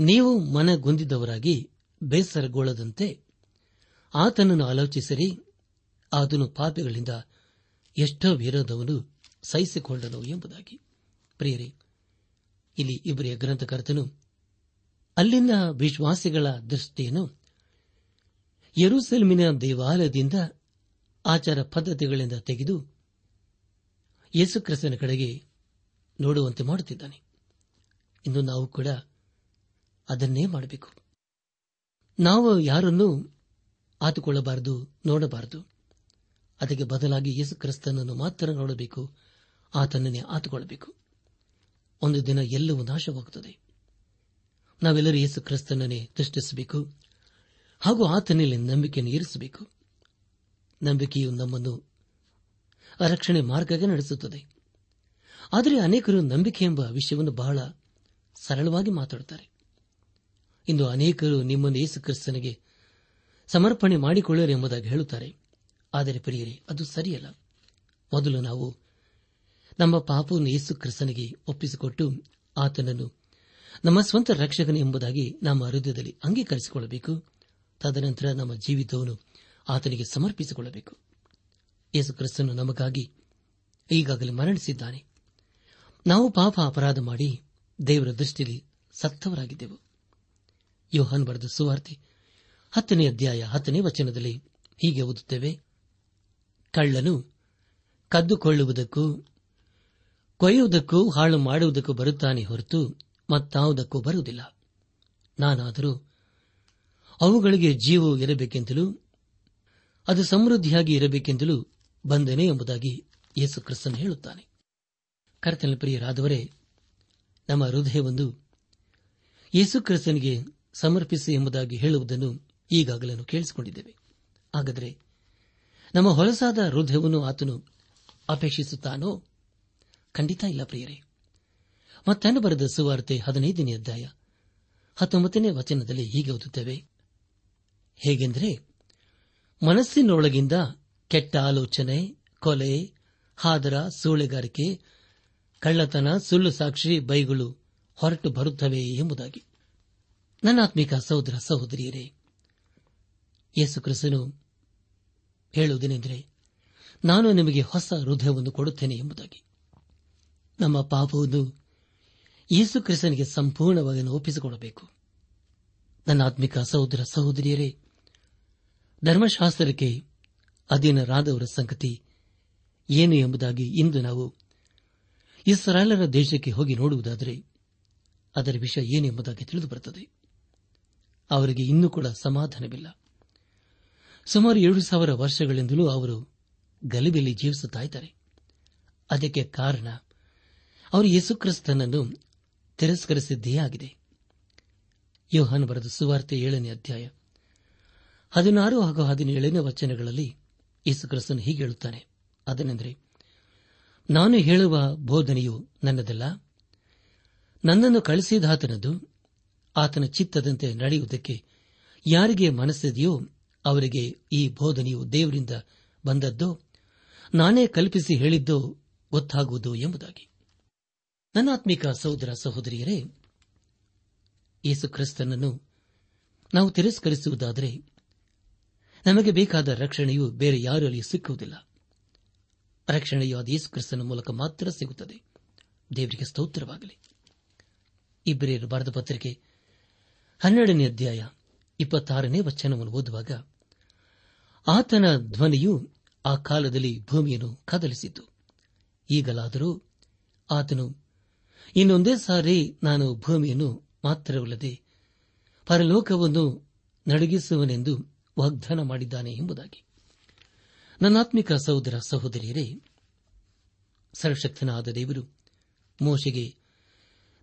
S1: ನೀವು ಮನಗೊಂದಿದ್ದವರಾಗಿ ಬೇಸರಗೊಳ್ಳದಂತೆ ಆತನನ್ನು ಆಲೋಚಿಸಿರಿ. ಆತನು ಪಾಪಿಗಳಿಂದ ಎಷ್ಟೋ ವಿರೋಧವನ್ನು ಸಹಿಸಿಕೊಂಡನು ಎಂಬುದಾಗಿ. ಪ್ರಿಯರೇ, ಇಲ್ಲಿ ಇಬ್ಬರಿಯ ಗ್ರಂಥಕರ್ತನು ಅಲ್ಲಿನ ವಿಶ್ವಾಸಿಗಳ ದೃಷ್ಟಿಯನ್ನು ಯರುಸೆಲ್ಮಿನ ದೇವಾಲಯದಿಂದ ಆಚಾರ ಪದ್ಧತಿಗಳಿಂದ ತೆಗೆದು ಯೇಸುಕ್ರಿಸ್ತನ ಕಡೆಗೆ ನೋಡುವಂತೆ ಮಾಡುತ್ತಿದ್ದಾನೆ. ಇಂದು ನಾವು ಕೂಡ ಅದನ್ನೇ ಮಾಡಬೇಕು. ನಾವು ಯಾರನ್ನೂ ಆತುಕೊಳ್ಳಬಾರದು, ನೋಡಬಾರದು. ಅದಕ್ಕೆ ಬದಲಾಗಿ ಯೇಸು ಕ್ರಿಸ್ತನನ್ನು ಮಾತ್ರ ನೋಡಬೇಕು, ಆತನನ್ನೇ ಆತುಕೊಳ್ಳಬೇಕು. ಒಂದು ದಿನ ಎಲ್ಲವೂ ನಾಶವಾಗುತ್ತದೆ. ನಾವೆಲ್ಲರೂ ಯೇಸು ಕ್ರಿಸ್ತನನ್ನೇ ದೃಷ್ಟಿಸಬೇಕು, ಹಾಗೂ ಆತನಲ್ಲಿ ನಂಬಿಕೆಯನ್ನು ಇರಿಸಬೇಕು. ನಂಬಿಕೆಯು ನಮ್ಮನ್ನು ರಕ್ಷಣೆ ಮಾರ್ಗಕ್ಕೆ ನಡೆಸುತ್ತದೆ. ಆದರೆ ಅನೇಕರು ನಂಬಿಕೆ ಎಂಬ ವಿಷಯವನ್ನು ಬಹಳ ಸರಳವಾಗಿ ಮಾತಾಡುತ್ತಾರೆ. ಇಂದು ಅನೇಕರು ನಿಮ್ಮನ್ನು ಯೇಸು ಕ್ರಿಸ್ತನಿಗೆ ಸಮರ್ಪಣೆ ಮಾಡಿಕೊಳ್ಳರು ಎಂಬುದಾಗಿ ಹೇಳುತ್ತಾರೆ. ಆದರೆ ಪ್ರಿಯರೇ, ಅದು ಸರಿಯಲ್ಲ. ಮೊದಲು ನಾವು ನಮ್ಮ ಪಾಪವನ್ನು ಯೇಸು ಕ್ರಿಸ್ತನಿಗೆ ಒಪ್ಪಿಸಿಕೊಟ್ಟು ಆತನನ್ನು ನಮ್ಮ ಸ್ವಂತ ರಕ್ಷಕನು ಎಂಬುದಾಗಿ ನಮ್ಮ ಹೃದಯದಲ್ಲಿ ಅಂಗೀಕರಿಸಿಕೊಳ್ಳಬೇಕು. ತದನಂತರ ನಮ್ಮ ಜೀವಿತವನ್ನು ಆತನಿಗೆ ಸಮರ್ಪಿಸಿಕೊಳ್ಳಬೇಕು. ಯೇಸು ಕ್ರಿಸ್ತನು ನಮಗಾಗಿ ಈಗಾಗಲೇ ಮರಣಿಸಿದ್ದಾನೆ. ನಾವು ಪಾಪ ಅಪರಾಧ ಮಾಡಿ ದೇವರ ದೃಷ್ಟಿಯಲ್ಲಿ ಸತ್ತವರಾಗಿದ್ದೆವು. ಯೋಹಾನ್ ಬರೆದ ಸುವಾರ್ತೆ ಹತ್ತನೇ ಅಧ್ಯಾಯ ಹತ್ತನೇ ವಚನದಲ್ಲಿ ಹೀಗೆ ಓದುತ್ತೇವೆ. ಕಳ್ಳನು ಕದ್ದುಕೊಳ್ಳುವುದಕ್ಕೂ ಕೊಯ್ಯುವುದಕ್ಕೂ ಹಾಳು ಮಾಡುವುದಕ್ಕೂ ಬರುತ್ತಾನೆ ಹೊರತು ಮತ್ತಾವುದಕ್ಕೂ ಬರುವುದಿಲ್ಲ. ನಾನಾದರೂ ಅವುಗಳಿಗೆ ಜೀವ ಇರಬೇಕೆಂತಲೂ ಅದು ಸಮೃದ್ಧಿಯಾಗಿ ಇರಬೇಕೆಂದಲೂ ಬಂದೆನೆ ಎಂಬುದಾಗಿ ಯೇಸು ಕ್ರಿಸ್ತನ್ ಹೇಳುತ್ತಾನೆ. ಕರ್ತನ ಪ್ರಿಯರಾದವರೇ, ನಮ್ಮ ಹೃದಯವೊಂದು ಯೇಸು ಕ್ರಿಸ್ತನಿಗೆ ಸಮರ್ಪಿಸಿ ಎಂಬುದಾಗಿ ಹೇಳುವುದನ್ನು ಈಗಾಗಲೇ ಕೇಳಿಸಿಕೊಂಡಿದ್ದೇವೆ. ಹಾಗಾದರೆ ನಮ್ಮ ಹೊಲಸಾದ ಹೃದಯವನ್ನು ಆತನು ಅಪೇಕ್ಷಿಸುತ್ತಾನೋ? ಖಂಡಿತ ಇಲ್ಲ ಪ್ರಿಯರೇ. ಮತ್ತನ್ನು ಬರೆದ ಸುವಾರ್ತೆ ಹದಿನೈದನೇ ಅಧ್ಯಾಯ ಹತ್ತೊಂಬತ್ತನೇ ವಚನದಲ್ಲಿ ಹೀಗೆ ಓದುತ್ತೇವೆ. ಹೇಗೆಂದರೆ, ಮನಸ್ಸಿನೊಳಗಿಂದ ಕೆಟ್ಟ ಆಲೋಚನೆ, ಕೊಲೆ, ಹಾದರ, ಸೂಳೆಗಾರಿಕೆ ಕಳ್ಳತನ, ಸುಳ್ಳು ಸಾಕ್ಷಿ ಬೈಗಳು ಹೊರಟು ಬರುತ್ತವೆ ಎಂಬುದಾಗಿ. ನನ್ನಾತ್ಮಿಕ ಸಹೋದರ ಸಹೋದರಿಯರೇ, ಯೇಸು ಕ್ರಿಸ್ತನು ಹೇಳುವುದೇನೆಂದರೆ, ನಾನು ನಿಮಗೆ ಹೊಸ ಹೃದಯವನ್ನು ಕೊಡುತ್ತೇನೆ ಎಂಬುದಾಗಿ. ನಮ್ಮ ಪಾಪವನ್ನು ಯೇಸು ಕ್ರಿಸ್ತನಿಗೆ ಸಂಪೂರ್ಣವಾಗಿ ಒಪ್ಪಿಸಿಕೊಡಬೇಕು. ನನ್ನ ಆತ್ಮಿಕ ಸಹೋದರ ಸಹೋದರಿಯರೇ, ಧರ್ಮಶಾಸ್ತ್ರಕ್ಕೆ ಅಧೀನರಾದವರ ಸಂಗತಿ ಏನು ಎಂಬುದಾಗಿ ಇಂದು ನಾವು ಇಸ್ರಾಯೇಲರ ದೇಶಕ್ಕೆ ಹೋಗಿ ನೋಡುವುದಾದರೆ ಅದರ ವಿಷಯ ಏನೆಂಬುದಾಗಿ ತಿಳಿದು ಬರುತ್ತದೆ ಅವರಿಗೆ ಇನ್ನೂ ಕೂಡ ಸಮಾಧಾನವಿಲ್ಲ. ಸುಮಾರು ಏಳು ಸಾವಿರ ವರ್ಷಗಳಿಂದಲೂ ಅವರು ಗಲಿಬೆಯಲ್ಲಿ ಜೀವಿಸುತ್ತಾ ಇದ್ದಾರೆ. ಅದಕ್ಕೆ ಕಾರಣ, ಅವರು ಯೇಸುಕ್ರಿಸ್ತನನ್ನು ತಿರಸ್ಕರಿಸಿದ್ದೇ ಆಗಿದೆ ಯೋಹಾನ್ ಬರೆದ ಸುವಾರ್ತೆ ಏಳನೇ ಅಧ್ಯಾಯ ಹದಿನಾರು ಹಾಗೂ ಹದಿನೇಳನೇ ವಚನಗಳಲ್ಲಿ ಯೇಸುಕ್ರಿಸ್ತನು ಹೀಗೆ ಹೇಳುತ್ತಾನೆ. ಅದನೆಂದರೆ ನಾನು ಹೇಳುವ ಬೋಧನೆಯು ನನ್ನದಲ್ಲ. ನನ್ನನ್ನು ಕಳಿಸಿದಾತನದು ಆತನ ಚಿತ್ತದಂತೆ ನಡೆಯುವುದಕ್ಕೆ ಯಾರಿಗೆ ಮನಸ್ಸಿದೆಯೋ ಅವರಿಗೆ ಈ ಬೋಧನೆಯು ದೇವರಿಂದ ಬಂದದ್ದೋ, ನಾನೇ ಕಲ್ಪಿಸಿ ಹೇಳಿದ್ದೋ ಗೊತ್ತಾಗುವುದು ಎಂಬುದಾಗಿ. ನನ್ನಾತ್ಮಿಕ ಸಹೋದರ ಸಹೋದರಿಯರೇ, ಯೇಸು ಕ್ರಿಸ್ತನನ್ನು ನಾವು ತಿರಸ್ಕರಿಸುವುದಾದರೆ, ನಮಗೆ ಬೇಕಾದ ರಕ್ಷಣೆಯು ಬೇರೆ ಯಾರಲ್ಲಿ ಸಿಕ್ಕುವುದಿಲ್ಲ. ರಕ್ಷಣೆಯು ಅದೇಸು ಕ್ರಿಸ್ತನ ಮೂಲಕ ಮಾತ್ರ ಸಿಗುತ್ತದೆ. ದೇವರಿಗೆ ಸ್ತೋತ್ರವಾಗಲಿ. ಇಬ್ಬರೇರು ಬರೆದ ಪತ್ರಿಕೆ ಹನ್ನೆರಡನೇ ಅಧ್ಯಾಯ ಇಪ್ಪತ್ತಾರನೇ ವಚನವನ್ನು ಓದುವಾಗ, ಆತನ ಧ್ವನಿಯು ಆ ಕಾಲದಲ್ಲಿ ಭೂಮಿಯನ್ನು ಕದಲಿಸಿತು. ಈಗಲಾದರೂ ಆತನು, ಇನ್ನೊಂದೇ ಸಾರಿ ನಾನು ಭೂಮಿಯನ್ನು ಮಾತ್ರವಲ್ಲದೆ ಪರಲೋಕವನ್ನು ನಡಗಿಸುವನೆಂದು ವಾಗ್ದಾನ ಮಾಡಿದ್ದಾನೆ ಎಂಬುದಾಗಿ. ನನ್ನಾತ್ಮಿಕ ಸಹೋದರ ಸಹೋದರಿಯರೇ, ಸರ್ವಶಕ್ತನಾದ ದೇವರು ಮೋಶೆಗೆ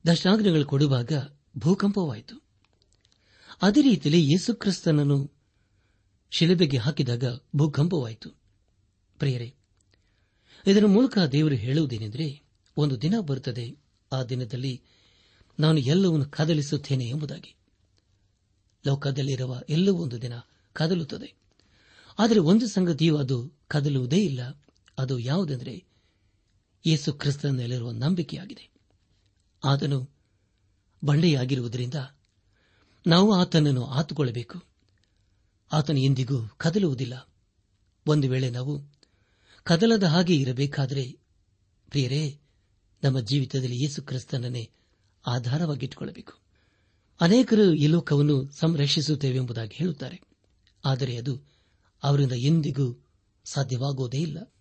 S1: ದಶಾಗ್ನಗಳು ಕೊಡುವಾಗ ಭೂಕಂಪವಾಯಿತು. ಅದೇ ರೀತಿಯಲ್ಲಿ ಯೇಸುಕ್ರಿಸ್ತನನ್ನು ಶಿಲಬೆಗೆ ಹಾಕಿದಾಗ ಭೂಕಂಪವಾಯಿತು. ಪ್ರಿಯರೇ, ಇದರ ಮೂಲಕ ದೇವರು ಹೇಳುವುದೇನೆಂದರೆ, ಒಂದು ದಿನ ಬರುತ್ತದೆ, ಆ ದಿನದಲ್ಲಿ ನಾನು ಎಲ್ಲವನ್ನು ಕದಲಿಸುತ್ತೇನೆ ಎಂಬುದಾಗಿ. ಲೋಕದಲ್ಲಿರುವ ಎಲ್ಲವೂ ಒಂದು ದಿನ ಕದಲುತ್ತದೆ. ಆದರೆ ಒಂದು ಸಂಗತಿಯು ಅದು ಕದಲುವುದೇ ಇಲ್ಲ. ಅದು ಯಾವುದೆಂದರೆ ಯೇಸು ಕ್ರಿಸ್ತನಲ್ಲಿರುವ ನಂಬಿಕೆಯಾಗಿದೆ. ಆತನು ಬಂಡೆಯಾಗಿರುವುದರಿಂದ ನಾವು ಆತನನ್ನು ಆತುಕೊಳ್ಳಬೇಕು. ಆತನು ಎಂದಿಗೂ ಕದಲುವುದಿಲ್ಲ. ಒಂದು ವೇಳೆ ನಾವು ಕದಲದ ಹಾಗೆ ಇರಬೇಕಾದರೆ, ಪ್ರಿಯರೇ, ನಮ್ಮ ಜೀವಿತದಲ್ಲಿ ಯೇಸು ಕ್ರಿಸ್ತನನ್ನೇ ಆಧಾರವಾಗಿಟ್ಟುಕೊಳ್ಳಬೇಕು. ಅನೇಕರು ಈ ಲೋಕವನ್ನು ಸಂರಕ್ಷಿಸುತ್ತೇವೆ ಎಂಬುದಾಗಿ ಹೇಳುತ್ತಾರೆ. ಆದರೆ ಅದು ಅವರಿಂದ ಎಂದಿಗೂ ಸಾಧ್ಯವಾಗುವುದೇ ಇಲ್ಲ.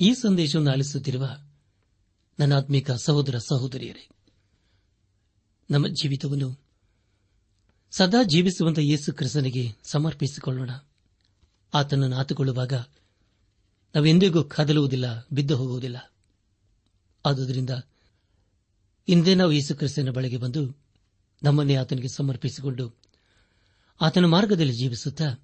S1: ಈ ಸಂದೇಶವನ್ನು ಆಲಿಸುತ್ತಿರುವ ನನ್ನ ಆತ್ಮಿಕ ಸಹೋದರ ಸಹೋದರಿಯರೇ, ನಮ್ಮ ಜೀವಿತವನ್ನು ಸದಾ ಜೀವಿಸುವಂತ ಯೇಸು ಕ್ರಿಸ್ತನಿಗೆ ಸಮರ್ಪಿಸಿಕೊಳ್ಳೋಣ. ಆತನನ್ನು ಆತುಕೊಳ್ಳುವಾಗ ನಾವೆಂದಿಗೂ ಕದಲುವುದಿಲ್ಲ, ಬಿದ್ದು ಹೋಗುವುದಿಲ್ಲ. ಆದುದರಿಂದ ಇಂದೇ ನಾವು ಯೇಸು ಕ್ರಿಸ್ತನ ಬಳಿಗೆ ಬಂದು ನಮ್ಮನ್ನೇ ಆತನಿಗೆ ಸಮರ್ಪಿಸಿಕೊಂಡು ಆತನ ಮಾರ್ಗದಲ್ಲಿ ಜೀವಿಸುತ್ತಾ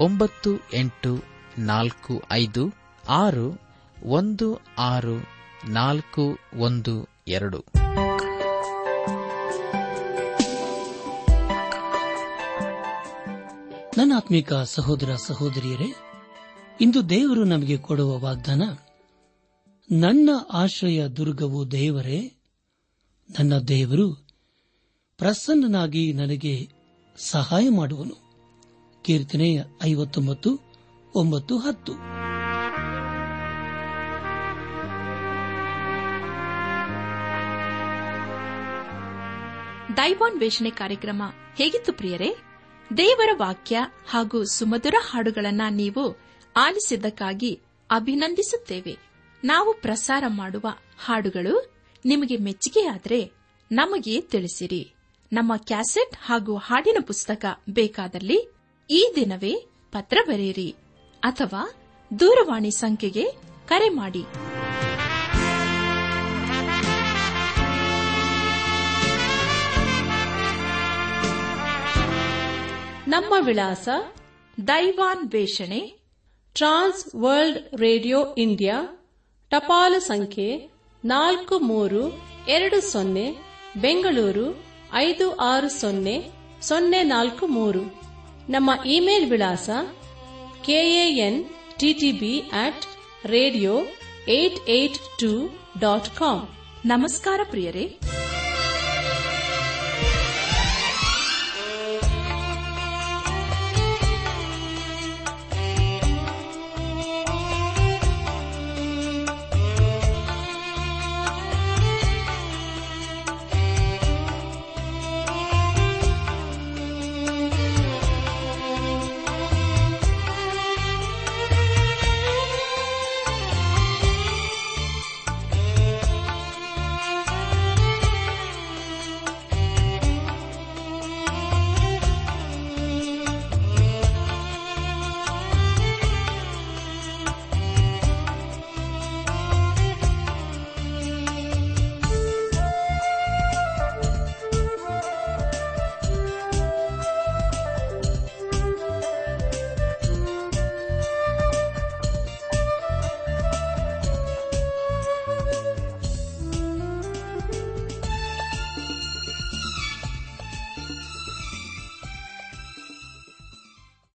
S3: ಒಂಬತ್ತು ಎಂಟು ನಾಲ್ಕು ಐದು ಆರು ಒಂದು ಆರು ನಾಲ್ಕು ಒಂದು ಎರಡು.
S1: ನನ್ನ ಆತ್ಮಿಕ ಸಹೋದರ ಸಹೋದರಿಯರೇ, ಇಂದು ದೇವರು ನಮಗೆ ಕೊಡುವ ವಾಗ್ದಾನ, ನನ್ನ ಆಶ್ರಯ ದುರ್ಗವು ದೇವರೇ, ನನ್ನ ದೇವರು ಪ್ರಸನ್ನನಾಗಿ ನನಗೆ ಸಹಾಯ ಮಾಡುವನು. ಕೀರ್ತನೆ ಐವತ್ತೊಂಬತ್ತು, ಒಂಬತ್ತು, ಹತ್ತು.
S4: ದೈವಾನ್ವೇಷಣೆ ಕಾರ್ಯಕ್ರಮ ಹೇಗಿತ್ತು ಪ್ರಿಯರೇ? ದೇವರ ವಾಕ್ಯ ಹಾಗೂ ಸುಮಧುರ ಹಾಡುಗಳನ್ನ ನೀವು ಆಲಿಸಿದ್ದಕ್ಕಾಗಿ ಅಭಿನಂದಿಸುತ್ತೇವೆ. ನಾವು ಪ್ರಸಾರ ಮಾಡುವ ಹಾಡುಗಳು ನಿಮಗೆ ಮೆಚ್ಚುಗೆಯಾದರೆ ನಮಗೆ ತಿಳಿಸಿರಿ. ನಮ್ಮ ಕ್ಯಾಸೆಟ್ ಹಾಗೂ ಹಾಡಿನ ಪುಸ್ತಕ ಬೇಕಾದಲ್ಲಿ ಈ ದಿನವೇ ಪತ್ರ ಬರೆಯಿರಿ ಅಥವಾ ದೂರವಾಣಿ ಸಂಖ್ಯೆಗೆ ಕರೆ ಮಾಡಿ.
S5: ನಮ್ಮ ವಿಳಾಸ
S4: ದೈವಾನ್ ವೇಷಣೆ
S5: ಟ್ರಾನ್ಸ್ ವರ್ಲ್ಡ್ ರೇಡಿಯೋ ಇಂಡಿಯಾ, ಟಪಾಲು ಸಂಖ್ಯೆ ನಾಲ್ಕು ಮೂರು ಎರಡು ಸೊನ್ನೆ, ಬೆಂಗಳೂರು ಐದು ಆರು ಸೊನ್ನೆ ಸೊನ್ನೆ ನಾಲ್ಕು ಮೂರು. ನಮ್ಮ ಇಮೇಲ್ ವಿಳಾಸ K A N T T B at radio eight eight two dot com
S4: ನಮಸ್ಕಾರ ಪ್ರಿಯರೇ.